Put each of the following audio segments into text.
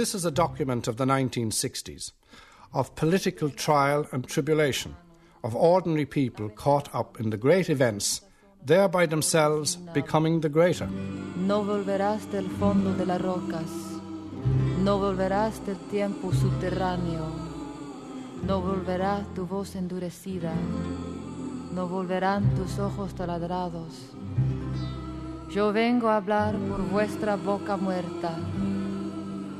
This is a document of the 1960s, of political trial and tribulation, of ordinary people caught up in the great events, thereby themselves becoming the greater. No volverás del fondo de las rocas, no volverás del tiempo subterráneo, no volverá tu voz endurecida, no volverán tus ojos taladrados. Yo vengo a hablar por vuestra boca muerta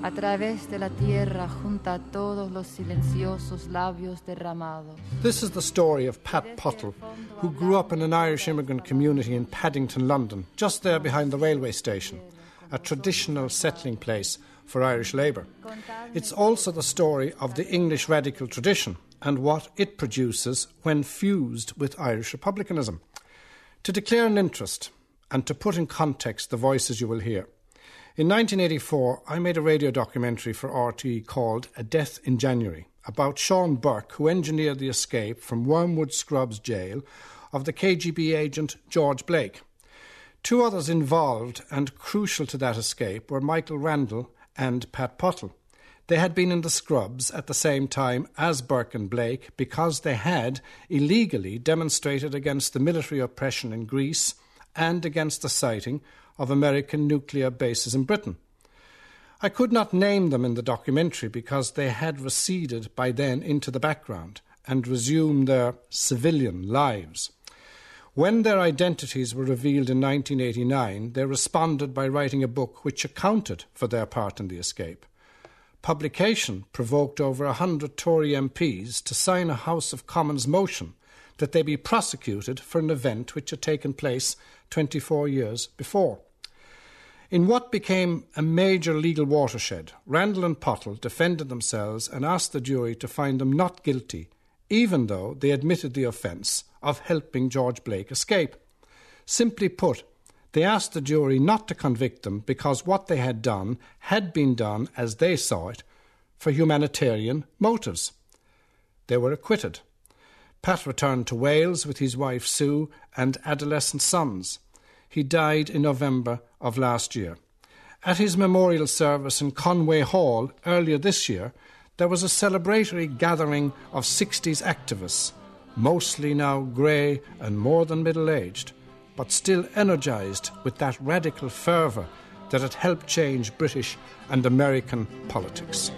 a través de la tierra junto a todos los silenciosos labios derramados. This is the story of Pat Pottle, who grew up in an Irish immigrant community in Paddington, London, just there behind the railway station, a traditional settling place for Irish labour. It's also the story of the English radical tradition and what it produces when fused with Irish republicanism. To declare an interest and to put in context the voices you will hear. In 1984, I made a radio documentary for RTE called A Death in January about Sean Bourke, who engineered the escape from Wormwood Scrubs jail of the KGB agent George Blake. Two others involved and crucial to that escape were Michael Randle and Pat Pottle. They had been in the scrubs at the same time as Bourke and Blake because they had illegally demonstrated against the military oppression in Greece and against the siting of American nuclear bases in Britain. I could not name them in the documentary because they had receded by then into the background and resumed their civilian lives. When their identities were revealed in 1989, they responded by writing a book which accounted for their part in the escape. Publication provoked over a hundred Tory MPs to sign a House of Commons motion that they be prosecuted for an event which had taken place 24 years before. In what became a major legal watershed, Randle and Pottle defended themselves and asked the jury to find them not guilty, even though they admitted the offence of helping George Blake escape. Simply put, they asked the jury not to convict them because what they had done had been done, as they saw it, for humanitarian motives. They were acquitted. Pat returned to Wales with his wife Sue and adolescent sons. He died in November of last year. At his memorial service in Conway Hall earlier this year, there was a celebratory gathering of 60s activists, mostly now grey and more than middle aged, but still energised with that radical fervour that had helped change British and American politics.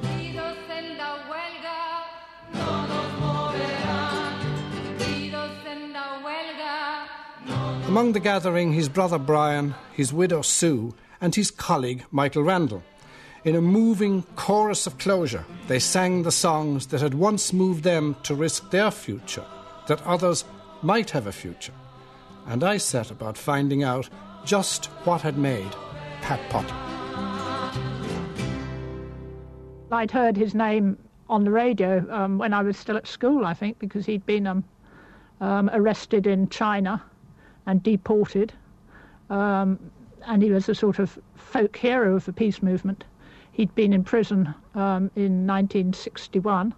Among the gathering, his brother Brian, his widow Sue, and his colleague Michael Randle. In a moving chorus of closure, they sang the songs that had once moved them to risk their future, that others might have a future. And I set about finding out just what had made Pat Pottle. I'd heard his name on the radio um, when I was still at school, I think, because he'd been um, um, arrested in China and deported. Um, and he was a sort of folk hero of the peace movement. He'd been in prison um, in 1961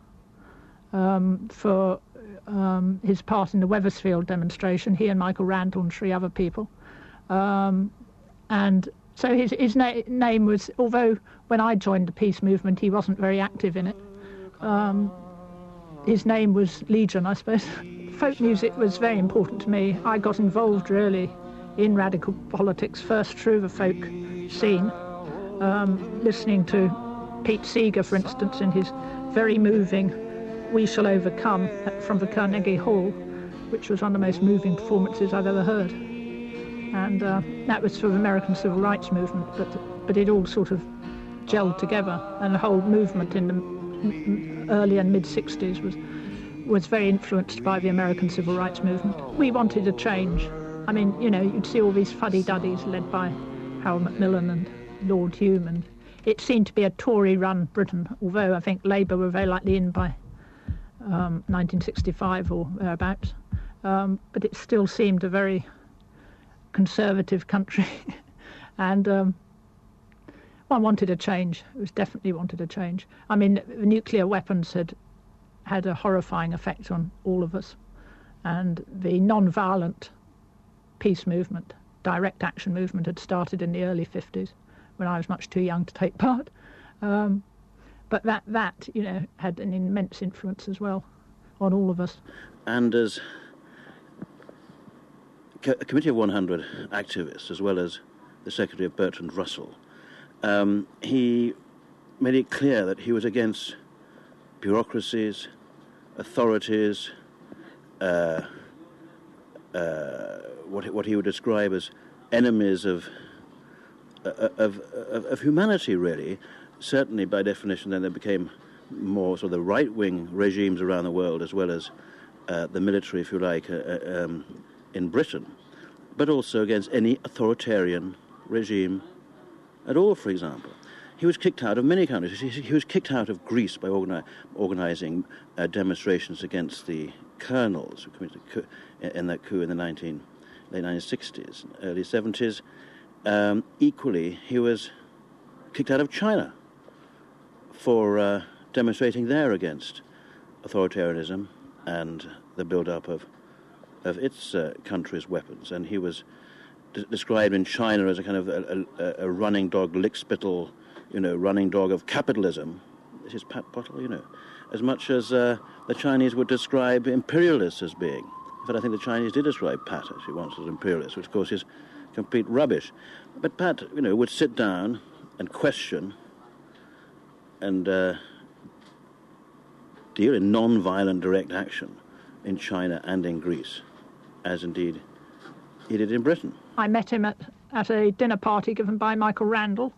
um, for um, his part in the Wethersfield demonstration, he and Michael Randle and three other people. Um, and so his, his na- name was, although when I joined the peace movement he wasn't very active in it, um, his name was Legion, I suppose. folk music was very important to me. I got involved really in radical politics, first through the folk scene, um, listening to Pete Seeger, for instance, in his very moving We Shall Overcome from the Carnegie Hall, which was one of the most moving performances I've ever heard. And uh, that was for the American Civil Rights Movement, but, but it all sort of gelled together, and the whole movement in the early and mid 60s was was very influenced by the American Civil Rights Movement. We wanted a change. I mean, you know, you'd see all these fuddy-duddies led by Harold Macmillan and Lord Home, and it seemed to be a Tory-run Britain, although I think Labour were very likely in by um, 1965 or thereabouts. Um, but it still seemed a very conservative country, and um, one wanted a change. It was definitely wanted a change. I mean, nuclear weapons had had a horrifying effect on all of us. And the non-violent peace movement, direct action movement, had started in the early 50s when I was much too young to take part. Um, but that that you know had an immense influence as well on all of us. And as a committee of 100 activists, as well as the secretary of Bertrand Russell, um, he made it clear that he was against bureaucracies, authorities, uh, uh, what, what he would describe as enemies of, uh, of, of, of, humanity, really. Certainly, by definition, then there became more sort of the right wing regimes around the world, as well as uh, the military, if you like, uh, uh, um, in Britain, but also against any authoritarian regime at all, for example. He was kicked out of many countries. He, was kicked out of Greece by organi- organizing uh, demonstrations against the colonels who committed coup, in that coup in the 19, late 1960s, early 70s. Um, equally, he was kicked out of China for uh, demonstrating there against authoritarianism and the build-up of of its uh, country's weapons. And he was d- described in China as a kind of a, a, a, running dog, lickspittle, you know, running dog of capitalism. This is Pat Pottle, you know, as much as uh, the Chinese would describe imperialists as being. In fact, I think the Chinese did describe Pat actually once as imperialist, which of course is complete rubbish. But Pat, you know, would sit down and question and uh, deal in non-violent direct action in China and in Greece, as indeed he did in Britain. I met him at, at a dinner party given by Michael Randle,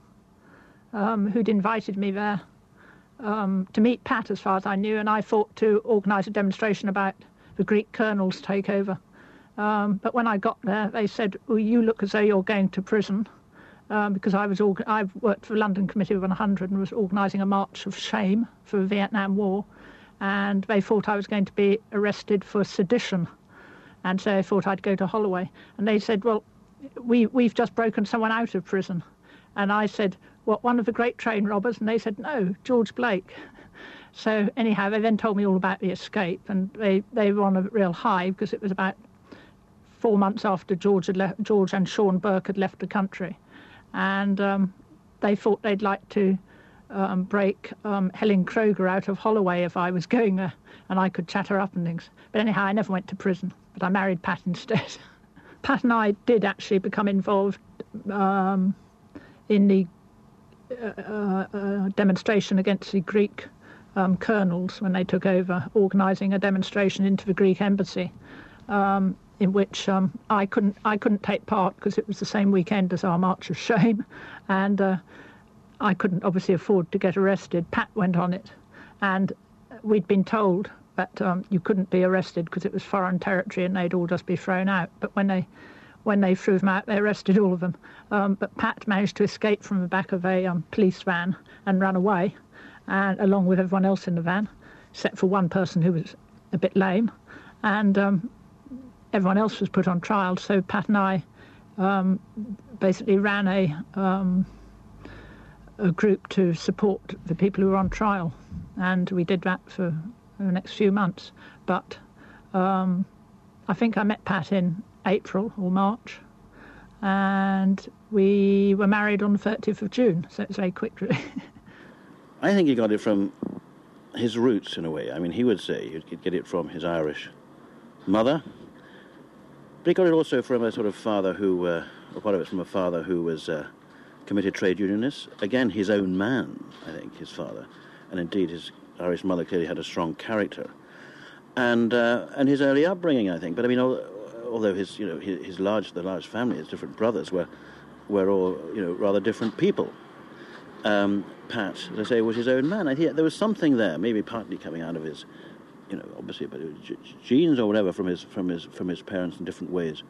um, who'd invited me there um, to meet Pat, as far as I knew, and I thought to organise a demonstration about the Greek colonel's takeover. Um, but when I got there, they said, well, "You look as though you're going to prison." Um, because I was orga- I've worked for the London Committee of 100 and was organising a march of shame for the Vietnam War, and they thought I was going to be arrested for sedition, and so they thought I'd go to Holloway, and they said, "Well, we we've just broken someone out of prison," and I said, "What one of the great train robbers?" And they said, "No, George Blake." So anyhow, they then told me all about the escape, and they, they were on a real high because it was about four months after George had George and Sean Bourke had left the country, and um, they thought they'd like to um, break um, Helen Kroger out of Holloway if I was going there and I could chat her up and things. But anyhow, I never went to prison, but I married Pat instead. Pat and I did actually become involved um, in the uh, uh, uh, demonstration against the Greek um, colonels when they took over, organising a demonstration into the Greek embassy. Um, in which um, I couldn't I couldn't take part because it was the same weekend as our March of Shame, and uh, I couldn't obviously afford to get arrested. Pat went on it, and we'd been told that um, you couldn't be arrested because it was foreign territory and they'd all just be thrown out. But when they when they threw them out, they arrested all of them. Um, but Pat managed to escape from the back of a um, police van and run away, and along with everyone else in the van, except for one person who was a bit lame, and um, everyone else was put on trial. So Pat and I um, basically ran a um, a group to support the people who were on trial, and we did that for the next few months. But um, I think I met Pat in April or March, and we were married on the 30th of June, so it's very quick. I think he got it from his roots in a way. I mean, he would say he'd get it from his Irish mother, but he got it also from a sort of father who, uh, or part of it from a father who was. Uh, committed trade unionist. Again, his own man, I think, his father. And indeed, his Irish mother clearly had a strong character. And, uh, and his early upbringing, I think. But I mean, although his, you know, his, his large, the large family, his different brothers were, were all, you know, rather different people. Um, Pat, as I say, was his own man. I think there was something there, maybe partly coming out of his, you know, obviously, but genes or whatever from his from his from his parents in different ways,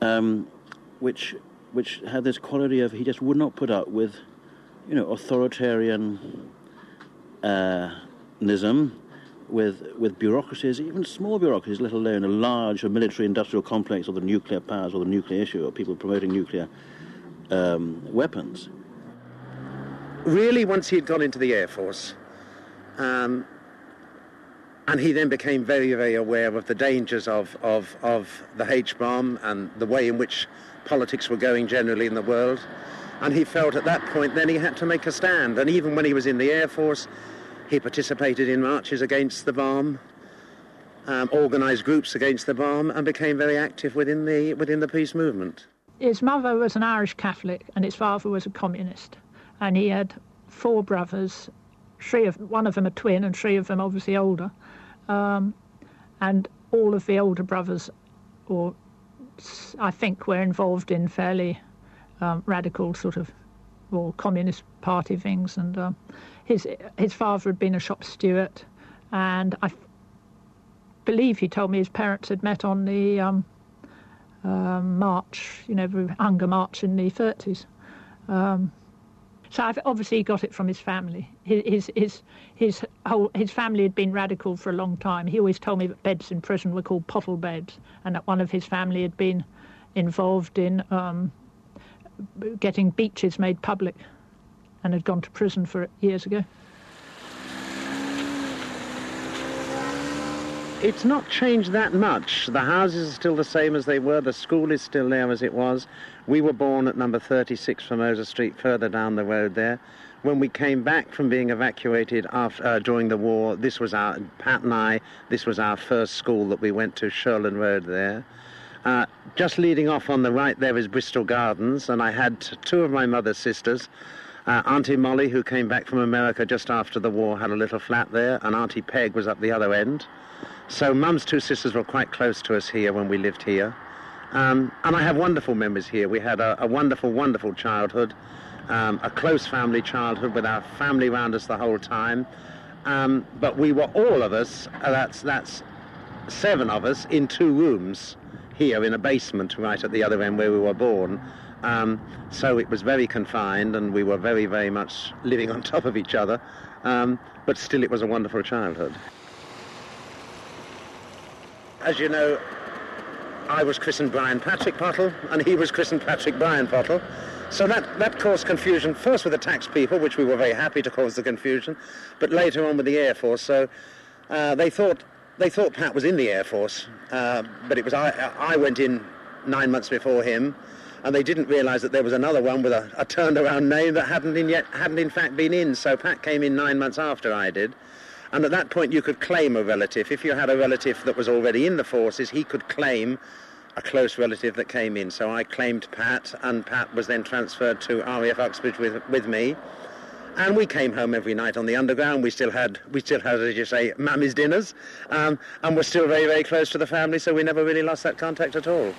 um, which which had this quality of he just would not put up with, you know, authoritarianism, uh, with with bureaucracies, even small bureaucracies, let alone a large military-industrial complex or the nuclear powers or the nuclear issue or people promoting nuclear um, weapons. Really, once he had gone into the Air Force, um, and he then became very, very aware of the dangers of, of, of the H bomb and the way in which politics were going generally in the world. And he felt at that point then he had to make a stand. And even when he was in the Air Force, he participated in marches against the bomb, um, organised groups against the bomb, and became very active within the, within the peace movement. His mother was an Irish Catholic and his father was a communist. And he had four brothers, three of one of them a twin and three of them obviously older. Um, and all of the older brothers, or I think, were involved in fairly um, radical sort of or communist party things. And um, his his father had been a shop steward, and I believe he told me his parents had met on the um, uh, march, you know, the hunger march in the 30s. Um, so I've obviously got it from his family. His his his whole his family had been radical for a long time. He always told me that beds in prison were called pottle beds, and that one of his family had been involved in um, getting beaches made public, and had gone to prison for it years ago. It's not changed that much. The houses are still the same as they were. The school is still there as it was. We were born at number 36 Formosa Street, further down the road there. When we came back from being evacuated after, uh, during the war, this was our, Pat and I, this was our first school that we went to, Shurland Road there. Uh, just leading off on the right there is Bristol Gardens, and I had two of my mother's sisters. Uh, Auntie Molly, who came back from America just after the war, had a little flat there, and Auntie Peg was up the other end. So Mum's two sisters were quite close to us here when we lived here. Um, and I have wonderful memories here. We had a, a wonderful, wonderful childhood, um, a close family childhood with our family around us the whole time. Um, but we were all of us, uh, that's, that's seven of us, in two rooms here in a basement right at the other end where we were born. Um, so it was very confined and we were very, very much living on top of each other. Um, but still, it was a wonderful childhood. As you know, I was christened Brian Patrick Pottle, and he was christened Patrick Brian Pottle. So that, that caused confusion, first with the tax people, which we were very happy to cause the confusion, but later on with the Air Force. So uh, they thought they thought Pat was in the Air Force, uh, but it was I, I went in nine months before him, and they didn't realise that there was another one with a, a turned around name that hadn't in yet hadn't in fact been in. So Pat came in nine months after I did. And at that point, you could claim a relative. If you had a relative that was already in the forces, he could claim a close relative that came in. So I claimed Pat, and Pat was then transferred to RAF Uxbridge with, with me. And we came home every night on the underground. We still had, we still had, as you say, mammy's dinners, um, and we're still very, very close to the family. So we never really lost that contact at all.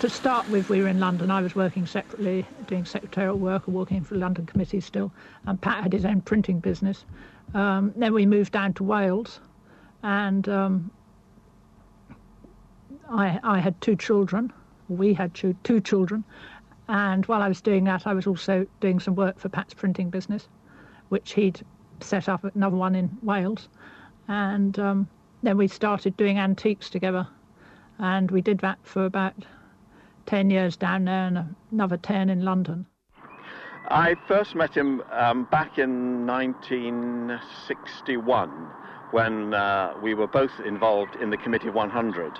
To start with, we were in London. I was working separately, doing secretarial work, and working for the London Committee still. And Pat had his own printing business. Um, then we moved down to Wales, and um, I, I, had two children. We had two, two, children, and while I was doing that, I was also doing some work for Pat's printing business, which he'd set up another one in Wales, and um, then we started doing antiques together, and we did that for about ten years down there and another ten in London. I first met him um, back in 1961 when uh, we were both involved in the Committee 100.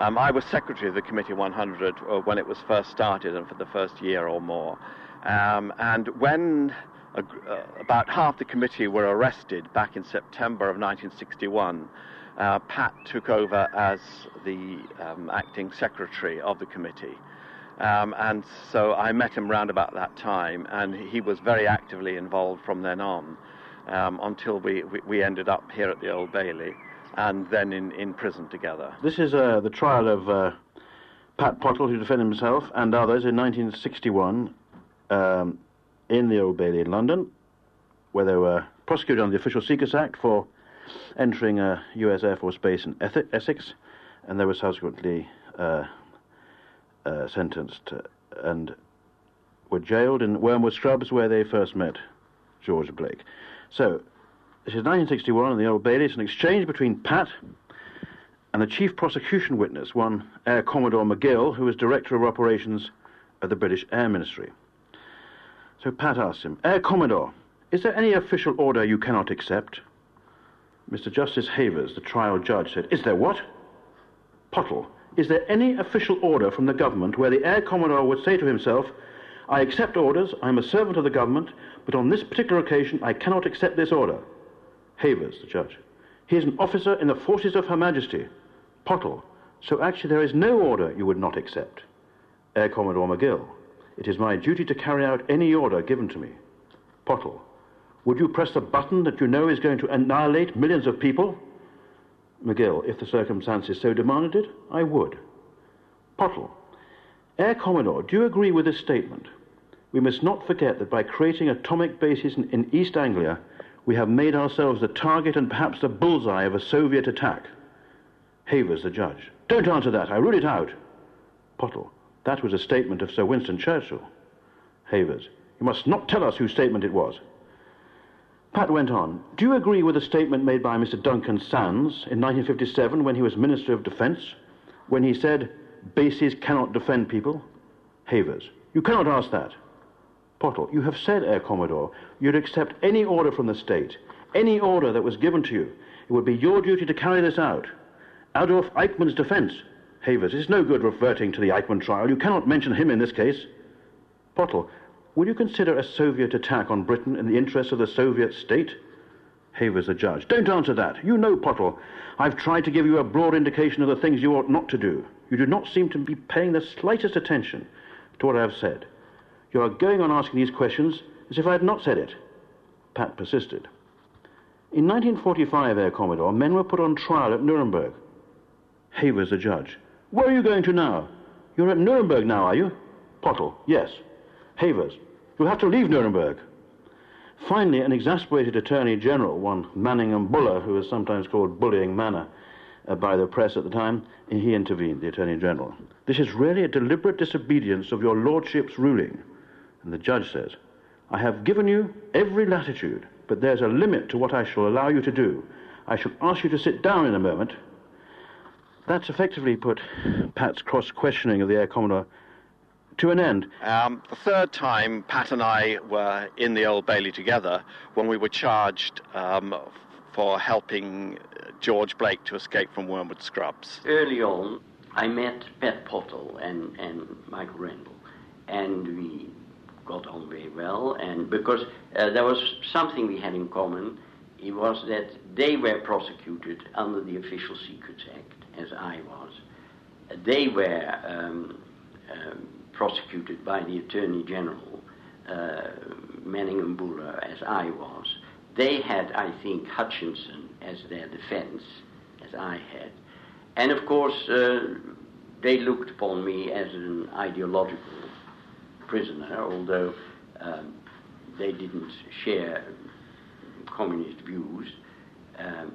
Um, I was secretary of the Committee 100 uh, when it was first started and for the first year or more. Um, and when uh, about half the committee were arrested back in September of 1961, uh, Pat took over as the um, acting secretary of the committee. Um, and so I met him round about that time, and he was very actively involved from then on um, until we, we, we, ended up here at the Old Bailey and then in, in prison together. This is uh, the trial of uh, Pat Pottle, who defended himself, and others in 1961 um, in the Old Bailey in London, where they were prosecuted under the Official Secrets Act for entering a US Air Force base in Essex, and they were subsequently uh, uh, sentenced and were jailed in Wormwood Scrubs, where they first met George Blake. So, this is 1961 in the Old Bailey. It's an exchange between Pat and the chief prosecution witness, one Air Commodore McGill, who was director of operations at the British Air Ministry. So Pat asks him, Air Commodore, is there any official order you cannot accept? Mr. Justice Havers, the trial judge, said, Is there what? Pottle, is there any official order from the government where the Air Commodore would say to himself, I accept orders. I'm a servant of the government, but on this particular occasion I cannot accept this order. Havers, the judge. He is an officer in the forces of Her Majesty. Pottle. So actually there is no order you would not accept. Air Commodore McGill. It is my duty to carry out any order given to me. Pottle. Would you press the button that you know is going to annihilate millions of people? McGill. If the circumstances so demanded it, I would. Pottle. Air Commodore, do you agree with this statement? We must not forget that by creating atomic bases in, in East Anglia, we have made ourselves the target and perhaps the bullseye of a Soviet attack. Havers, the judge. Don't answer that. I rule it out. Pottle. That was a statement of Sir Winston Churchill. Havers. You must not tell us whose statement it was. Pat went on. Do you agree with a statement made by Mr. Duncan Sandys in 1957 when he was Minister of Defence, when he said, bases cannot defend people? Havers. You cannot ask that. Pottle. You have said, Air Commodore, you'd accept any order from the state, any order that was given to you. It would be your duty to carry this out. Adolf Eichmann's defence. Havers. It's no good reverting to the Eichmann trial. You cannot mention him in this case. Pottle. Will you consider a Soviet attack on Britain in the interests of the Soviet state? Havers, the judge. Don't answer that. You know, Pottle, I've tried to give you a broad indication of the things you ought not to do. You do not seem to be paying the slightest attention to what I have said. You are going on asking these questions as if I had not said it. Pat persisted. In 1945, Air Commodore, men were put on trial at Nuremberg. Havers, the judge. Where are you going to now? You're at Nuremberg now, are you? Pottle. Yes. Havers. You'll have to leave Nuremberg. Finally, an exasperated Attorney General, one Manningham Buller, who was sometimes called Bullying Manner uh, by the press at the time, he intervened, the Attorney General. This is really a deliberate disobedience of your Lordship's ruling. And the judge says, I have given you every latitude, but there's a limit to what I shall allow you to do. I shall ask you to sit down in a moment. That's effectively put Pat's cross questioning of the Air Commodore to an end. Um, the third time Pat and I were in the Old Bailey together when we were charged um, for helping George Blake to escape from Wormwood Scrubs. Early on, I met Pat Pottle and, and Michael Randle, and we got on very well. And because uh, there was something we had in common, it was that they were prosecuted under the Official Secrets Act, as I was. They were um, um, prosecuted by the Attorney General, uh, Manningham Buller, as I was. They had, I think, Hutchinson as their defense, as I had. And of course, uh, they looked upon me as an ideological prisoner, although um, they didn't share communist views. Um,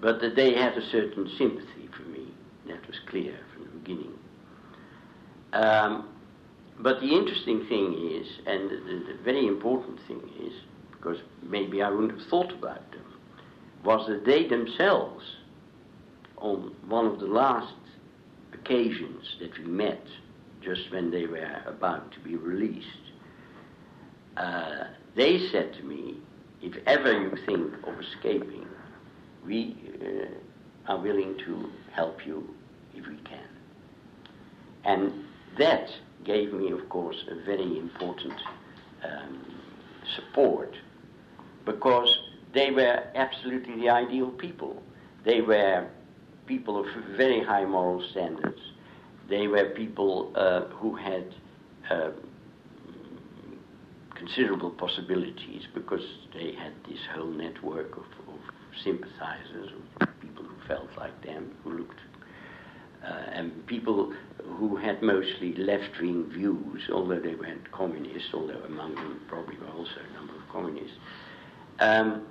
but that they had a certain sympathy for me. That was clear from the beginning. Um, but the interesting thing is, and the, the, very important thing is, because maybe I wouldn't have thought about them, was that they themselves, on one of the last occasions that we met, just when they were about to be released, uh, they said to me, if ever you think of escaping, we uh, are willing to help you if we can. And that gave me, of course, a very important um, support because they were absolutely the ideal people. They were people of very high moral standards. They were people uh, who had uh, considerable possibilities because they had this whole network of, of sympathizers, of people who felt like them, who looked uh, and people who had mostly left-wing views, although they weren't communists, although among them probably were also a number of communists. Um,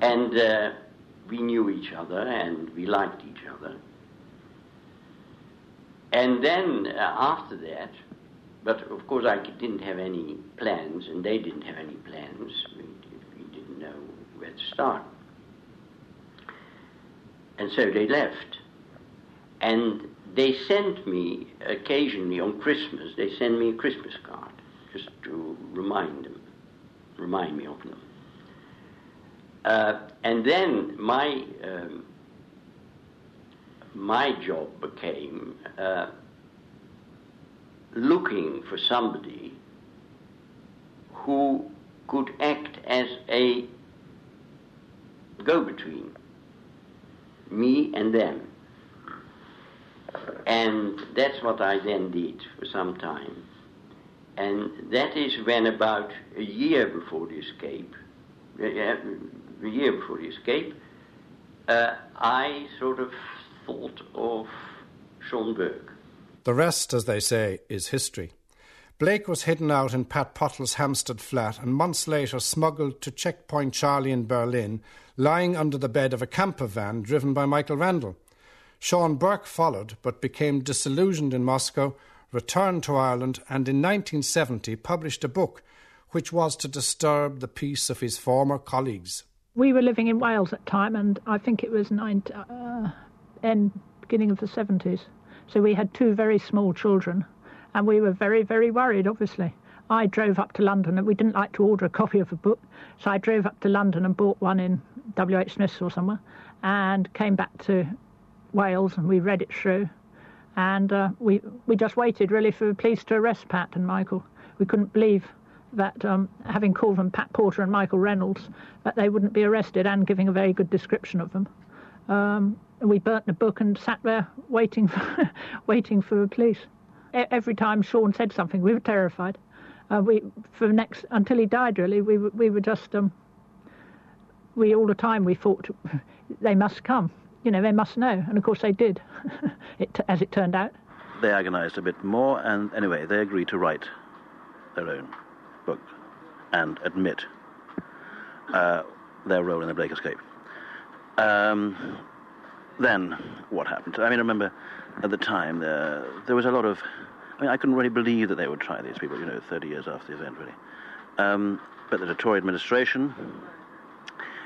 and uh, we knew each other and we liked each other. And then uh, after that, but of course I didn't have any plans and they didn't have any plans. We, we didn't know where to start. And so they left. And they sent me occasionally on Christmas, they send me a Christmas card just to remind them, remind me of them. Uh, and then my um, my job became uh, looking for somebody who could act as a go between me and them. And that's what I then did for some time. And that is when about a year before the escape, a year before the escape, uh, I sort of thought of Sean The rest, as they say, is history. Blake was hidden out in Pat Pottle's Hampstead flat and months later smuggled to Checkpoint Charlie in Berlin, lying under the bed of a camper van driven by Michael Randle. Sean Bourke followed, but became disillusioned in Moscow, returned to Ireland, and in 1970 published a book which was to disturb the peace of his former colleagues. We were living in Wales at the time, and I think it was nine, uh, end, beginning of the 70s. So we had two very small children, and we were very, very worried, obviously. I drove up to London, and we didn't like to order a copy of a book, so I drove up to London and bought one in W.H. Smith's or somewhere, and came back to Wales, and we read it through. And uh, we, we just waited really for the police to arrest Pat and Michael. We couldn't believe that, um, having called them Pat Porter and Michael Reynolds, that they wouldn't be arrested and giving a very good description of them. Um, we burnt the book and sat there waiting for, waiting for the police. Every time Sean said something, we were terrified. Uh, we for next until he died. Really, we we were just um, we all the time we thought they must come. You know, they must know, and of course they did, it, as it turned out. They agonised a bit more, and anyway, they agreed to write their own book and admit uh, their role in the Blake escape. Um, then what happened? I mean, I remember at the time uh, there was a lot of. I mean, I couldn't really believe that they would try these people. You know, 30 years after the event, really. Um, but the Tory administration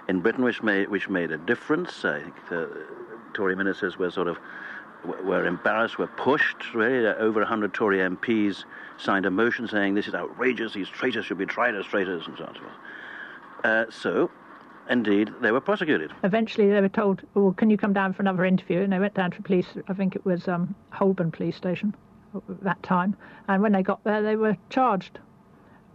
in Britain, which made which made a difference. I think the Tory ministers were sort of were embarrassed, were pushed. Really, over 100 Tory MPs signed a motion saying this is outrageous. These traitors should be tried as traitors, and so on and so forth. Uh, so indeed, they were prosecuted. Eventually, they were told, "Well, can you come down for another interview?" And they went down to police. I think it was um, Holborn Police Station at that time. And when they got there, they were charged.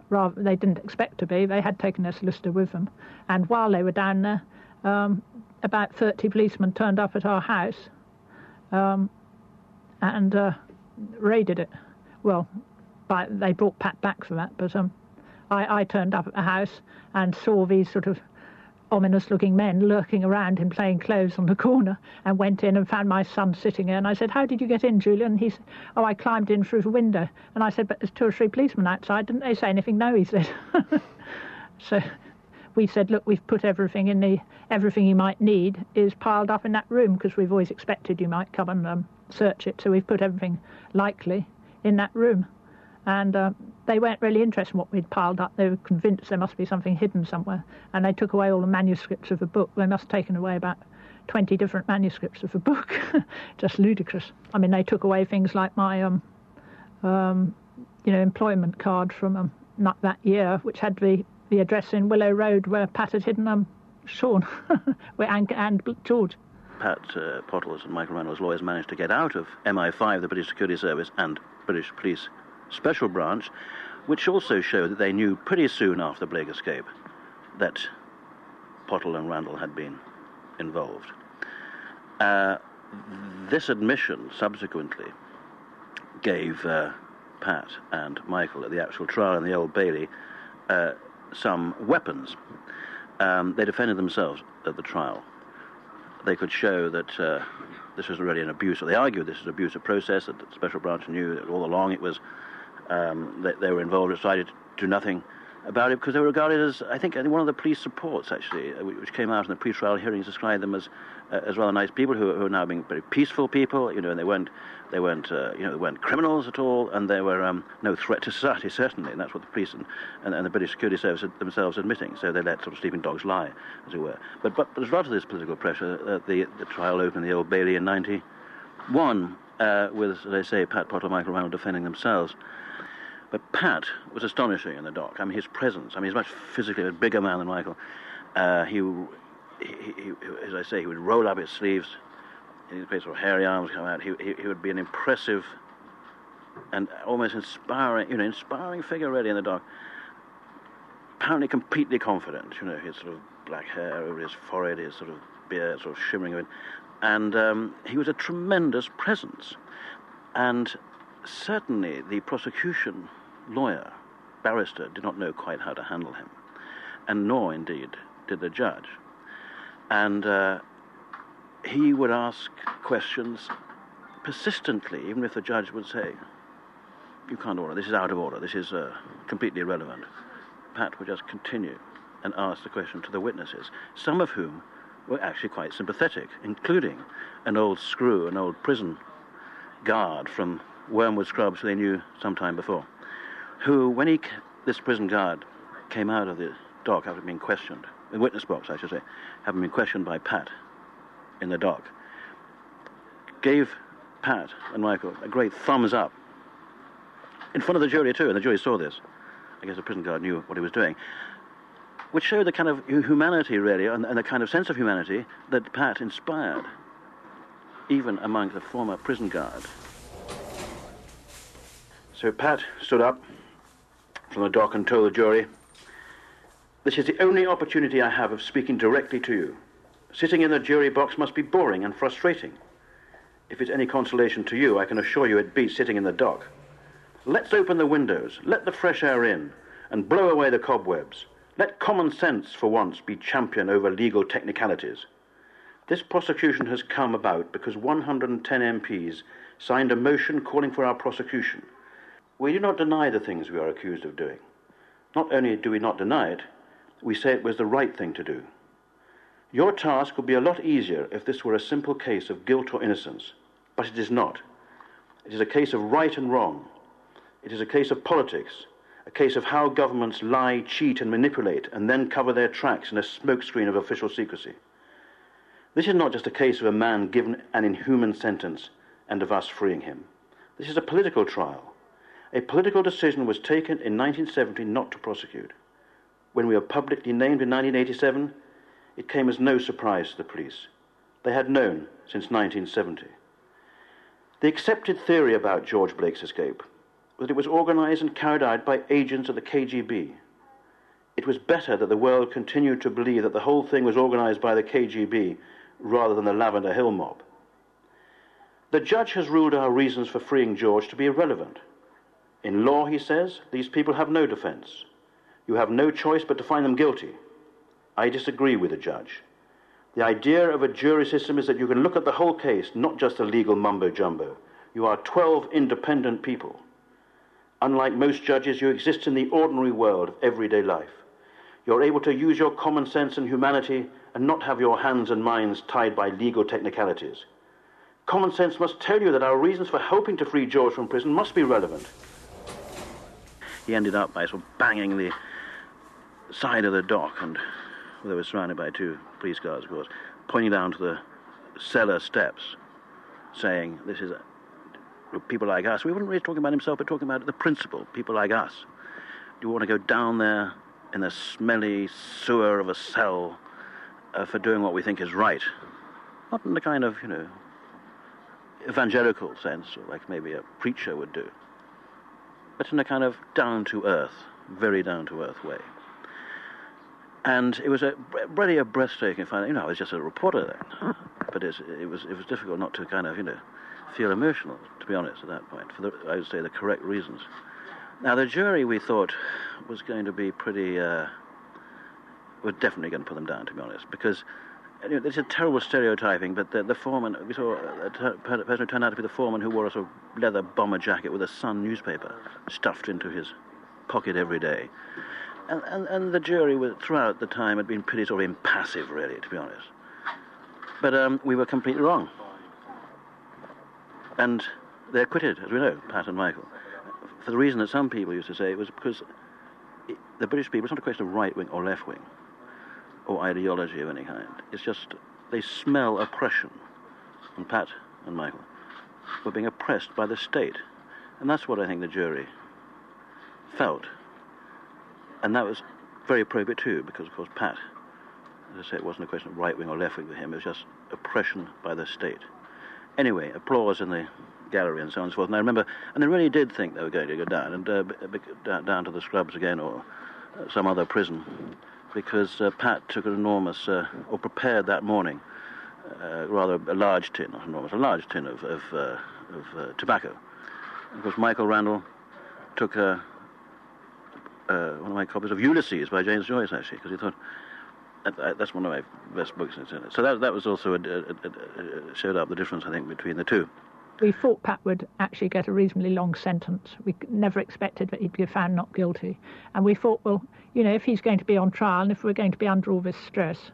Rather, they didn't expect to be. They had taken their solicitor with them. And while they were down there, um, about 30 policemen turned up at our house um, and uh, raided it. Well, by, they brought Pat back for that, but um, I, I turned up at the house and saw these sort of ominous looking men lurking around in plain clothes on the corner and went in and found my son sitting there. And I said, How did you get in, Julian? And he said, Oh, I climbed in through the window. And I said, But there's two or three policemen outside. Didn't they say anything? No, he said. so we said, Look, we've put everything in the, everything you might need is piled up in that room because we've always expected you might come and um, search it. So we've put everything likely in that room. And uh, they weren't really interested in what we'd piled up. They were convinced there must be something hidden somewhere. And they took away all the manuscripts of the book. They must have taken away about 20 different manuscripts of the book. Just ludicrous. I mean, they took away things like my, um, um, you know, employment card from um, not that year, which had the, the address in Willow Road where Pat had hidden um, Sean where, and, and George. Pat uh, Pottles and Michael Reynolds' lawyers managed to get out of MI5, the British Security Service, and British Police special branch, which also showed that they knew pretty soon after Blake escape that Pottle and Randle had been involved. Uh, this admission subsequently gave uh, Pat and Michael at the actual trial in the Old Bailey uh, some weapons. Um, they defended themselves at the trial. They could show that uh, this was really an abuse, they argued this was an abuse of process, that the special branch knew all along it was um, they, they, were involved, decided to do nothing about it because they were regarded as, I think, one of the police supports actually, uh, which came out in the pre-trial hearings, described them as uh, as rather nice people who, who, are now being very peaceful people, you know, and they weren't they weren't uh, you know they weren't criminals at all, and they were um, no threat to society certainly, and that's what the police and, and, and, the British Security Service themselves admitting. So they let sort of sleeping dogs lie, as it were. But but, but as result of this political pressure, uh, the the trial opened the Old Bailey in '91 uh, with, as I say, Pat Pottle, Michael Randle defending themselves. But Pat was astonishing in the dock. I mean, his presence. I mean, he's much physically a bigger man than Michael. Uh, he, he, he, as I say, he would roll up his sleeves. His face sort of hairy arms come out. He, he, he would be an impressive and almost inspiring, you know, inspiring figure really in the dock. Apparently completely confident, you know, his sort of black hair over his forehead, his sort of beard sort of shimmering, and um, he was a tremendous presence. And certainly the prosecution lawyer, barrister, did not know quite how to handle him, and nor indeed did the judge. And uh, he would ask questions persistently, even if the judge would say, You can't order, this is out of order, this is uh, completely irrelevant. Pat would just continue and ask the question to the witnesses, some of whom were actually quite sympathetic, including an old screw, an old prison guard from Wormwood Scrubs who they knew some time before, who, when he, this prison guard came out of the dock after being questioned, the witness box, I should say, having been questioned by Pat in the dock, gave Pat and Michael a great thumbs up in front of the jury too, and the jury saw this. I guess the prison guard knew what he was doing, which showed the kind of humanity really, and, and the kind of sense of humanity that Pat inspired, even among the former prison guard. So Pat stood up from the dock and told the jury, This is the only opportunity I have of speaking directly to you. Sitting in the jury box must be boring and frustrating. If it's any consolation to you, I can assure you it beats sitting in the dock. Let's open the windows, let the fresh air in, and blow away the cobwebs. Let common sense, for once, be champion over legal technicalities. This prosecution has come about because 110 MPs signed a motion calling for our prosecution. We do not deny the things we are accused of doing. Not only do we not deny it, we say it was the right thing to do. Your task would be a lot easier if this were a simple case of guilt or innocence, but it is not. It is a case of right and wrong. It is a case of politics, a case of how governments lie, cheat, and manipulate, and then cover their tracks in a smokescreen of official secrecy. This is not just a case of a man given an inhuman sentence and of us freeing him. This is a political trial a political decision was taken in 1970 not to prosecute. When we were publicly named in 1987, it came as no surprise to the police. They had known since 1970. The accepted theory about George Blake's escape was that it was organized and carried out by agents of the KGB. It was better that the world continued to believe that the whole thing was organized by the KGB rather than the Lavender Hill mob. The judge has ruled our reasons for freeing George to be irrelevant. In law, he says, these people have no defense. You have no choice but to find them guilty. I disagree with the judge. The idea of a jury system is that you can look at the whole case, not just a legal mumbo jumbo. You are 12 independent people. Unlike most judges, you exist in the ordinary world of everyday life. You're able to use your common sense and humanity and not have your hands and minds tied by legal technicalities. Common sense must tell you that our reasons for hoping to free George from prison must be relevant he ended up by sort of banging the side of the dock, and they were surrounded by two police guards, of course, pointing down to the cellar steps, saying, "This is a, people like us." We weren't really talking about himself, but talking about the principle. People like us. Do you want to go down there in the smelly sewer of a cell uh, for doing what we think is right? Not in the kind of you know evangelical sense, like maybe a preacher would do but in a kind of down to earth, very down to earth way. And it was a really a breathtaking find. You know, I was just a reporter then, but it was it was difficult not to kind of you know feel emotional, to be honest, at that point. For the, I would say the correct reasons. Now the jury we thought was going to be pretty. Uh, we're definitely going to put them down, to be honest, because it's a terrible stereotyping, but the, the foreman, we saw a person who turned out to be the foreman who wore a sort of leather bomber jacket with a Sun newspaper stuffed into his pocket every day. And, and, and the jury, was, throughout the time, had been pretty sort of impassive, really, to be honest. But um, we were completely wrong. And they acquitted, as we know, Pat and Michael. For the reason that some people used to say it was because it, the British people, it's not a question of right wing or left wing or ideology of any kind. It's just they smell oppression. And Pat and Michael were being oppressed by the state. And that's what I think the jury felt. And that was very appropriate too, because of course Pat, as I say, it wasn't a question of right wing or left wing for him, it was just oppression by the state. Anyway, applause in the gallery and so on and so forth. And I remember, and they really did think they were going to go down and uh, down to the scrubs again or some other prison, because uh, Pat took an enormous, uh, or prepared that morning, uh, rather a large tin, not enormous, a large tin of, of, uh, of tobacco. Of course, Michael Randle took one of my copies of Ulysses by James Joyce, actually, because he thought that's one of my best books. So that that was also a, a, a, showed up the difference I think between the two. We thought Pat would actually get a reasonably long sentence. We never expected that he'd be found not guilty, and we thought, well, you know, if he's going to be on trial and if we're going to be under all this stress,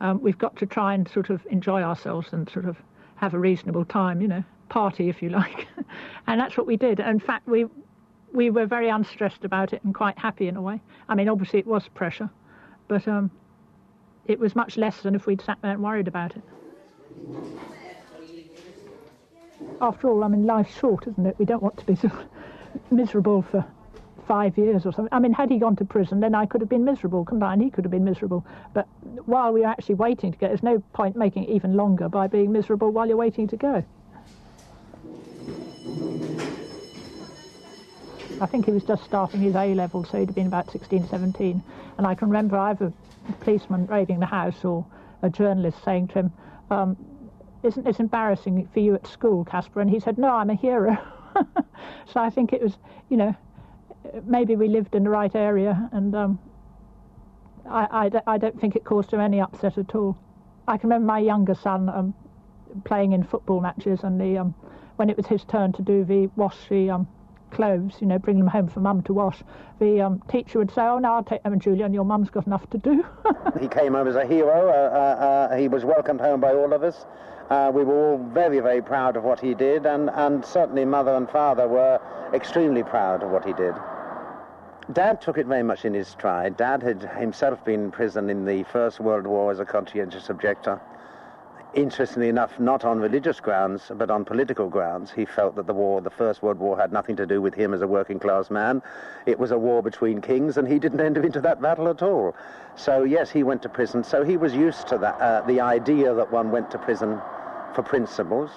um, we've got to try and sort of enjoy ourselves and sort of have a reasonable time, you know, party if you like, and that's what we did. In fact, we we were very unstressed about it and quite happy in a way. I mean, obviously it was pressure, but um, it was much less than if we'd sat there and worried about it. After all, I mean, life's short, isn't it? We don't want to be miserable for five years or something. I mean, had he gone to prison, then I could have been miserable, couldn't I? And he could have been miserable. But while we were actually waiting to go, there's no point making it even longer by being miserable while you're waiting to go. I think he was just starting his A level, so he'd have been about 16, 17. And I can remember either a policeman raiding the house or a journalist saying to him, um, Isn't this embarrassing for you at school, Caspar? And he said, No, I'm a hero. so I think it was, you know, maybe we lived in the right area, and um, I, I, I, don't think it caused him any upset at all. I can remember my younger son um, playing in football matches, and the, um, when it was his turn to do the wash the um, clothes, you know, bring them home for mum to wash, the um, teacher would say, oh, no, I'll take them Julian, your mum's got enough to do. he came home as a hero. Uh, uh, uh, he was welcomed home by all of us. Uh, we were all very, very proud of what he did, and, and certainly mother and father were extremely proud of what he did. Dad took it very much in his stride. Dad had himself been in prison in the First World War as a conscientious objector interestingly enough, not on religious grounds, but on political grounds. He felt that the war, the First World War, had nothing to do with him as a working class man. It was a war between kings, and he didn't enter into that battle at all. So, yes, he went to prison. So he was used to that, uh, the idea that one went to prison for principles.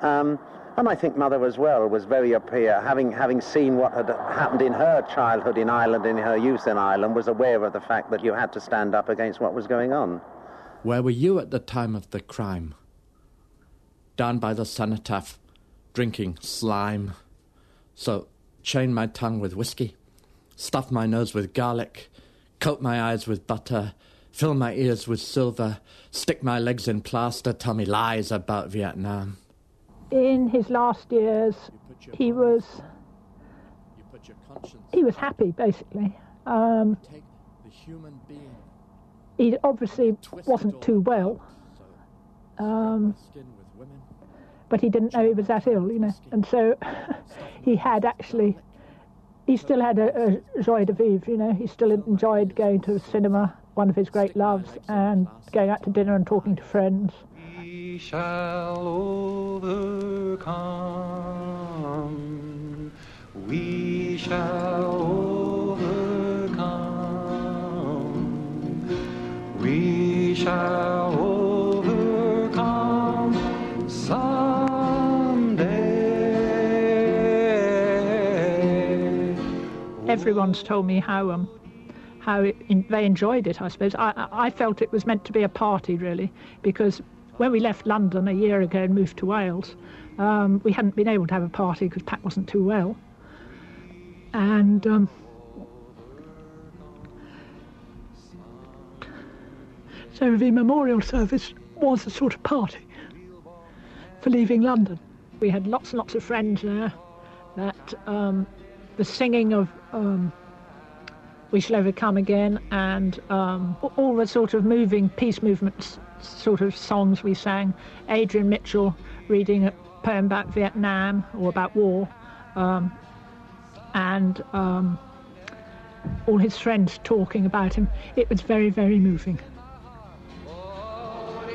Um, and I think Mother as well was very up here, having, having seen what had happened in her childhood in Ireland, in her youth in Ireland, was aware of the fact that you had to stand up against what was going on. Where were you at the time of the crime? Down by the cenotaph, drinking slime. So, chain my tongue with whiskey, stuff my nose with garlic, coat my eyes with butter, fill my ears with silver, stick my legs in plaster, tell me lies about Vietnam. In his last years, he was. He was happy, basically. Um, take the human being he obviously wasn't too well. Um, but he didn't know he was that ill, you know. And so he had actually, he still had a, a joie de vivre, you know. He still enjoyed going to the cinema, one of his great loves, and going out to dinner and talking to friends. We shall overcome. We shall We shall overcome someday. Everyone's told me how um, how it, in, they enjoyed it. I suppose I, I felt it was meant to be a party really because when we left London a year ago and moved to Wales, um, we hadn't been able to have a party because Pat wasn't too well, and. Um, So the memorial service was a sort of party for leaving London. We had lots and lots of friends there. That um, the singing of um, "We Shall Overcome Again" and um, all the sort of moving peace movements sort of songs we sang. Adrian Mitchell reading a poem about Vietnam or about war, um, and um, all his friends talking about him. It was very, very moving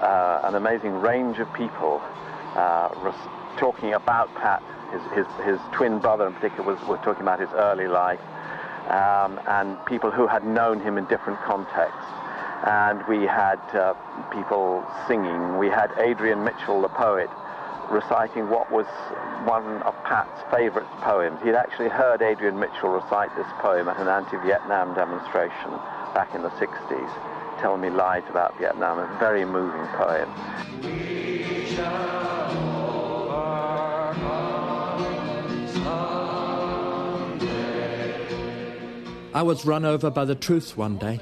uh, an amazing range of people uh, talking about Pat. His, his, his twin brother in particular was, was talking about his early life, um, and people who had known him in different contexts. And we had uh, people singing. We had Adrian Mitchell, the poet, reciting what was one of Pat's favourite poems. He'd actually heard Adrian Mitchell recite this poem at an anti-Vietnam demonstration back in the 60s, Tell Me Lies About Vietnam, a very moving poem. I was run over by the truth one day.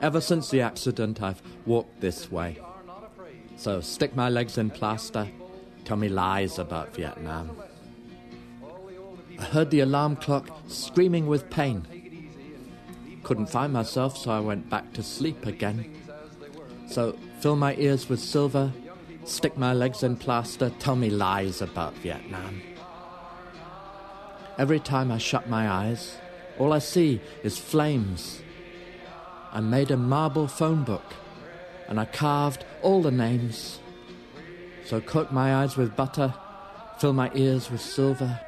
Ever since the accident, I've walked this way. So stick my legs in plaster, tell me lies about Vietnam. I heard the alarm clock screaming with pain. Couldn't find myself, so I went back to sleep again. So fill my ears with silver, stick my legs in plaster, tell me lies about Vietnam. Every time I shut my eyes, all I see is flames. I made a marble phone book and I carved all the names. So coat my eyes with butter, fill my ears with silver,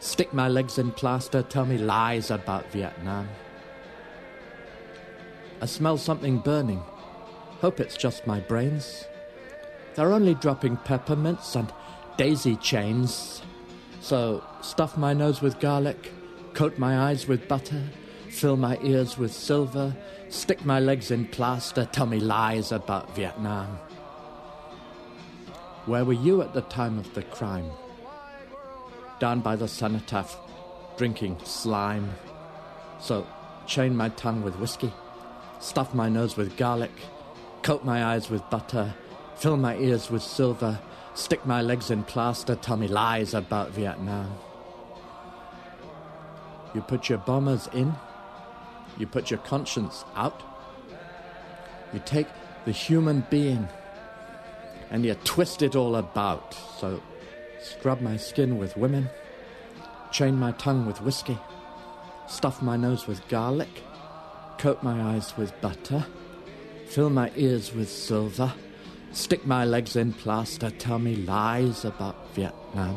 stick my legs in plaster, tell me lies about Vietnam. I smell something burning. Hope it's just my brains. They're only dropping peppermints and daisy chains. So stuff my nose with garlic, coat my eyes with butter, fill my ears with silver, stick my legs in plaster, tell me lies about Vietnam. Where were you at the time of the crime? Down by the cenotaph, drinking slime. So chain my tongue with whiskey, stuff my nose with garlic, coat my eyes with butter, fill my ears with silver, stick my legs in plaster, tell me lies about Vietnam. You put your bombers in, you put your conscience out, you take the human being and you twist it all about. So, scrub my skin with women, chain my tongue with whiskey, stuff my nose with garlic, coat my eyes with butter, fill my ears with silver, stick my legs in plaster, tell me lies about Vietnam.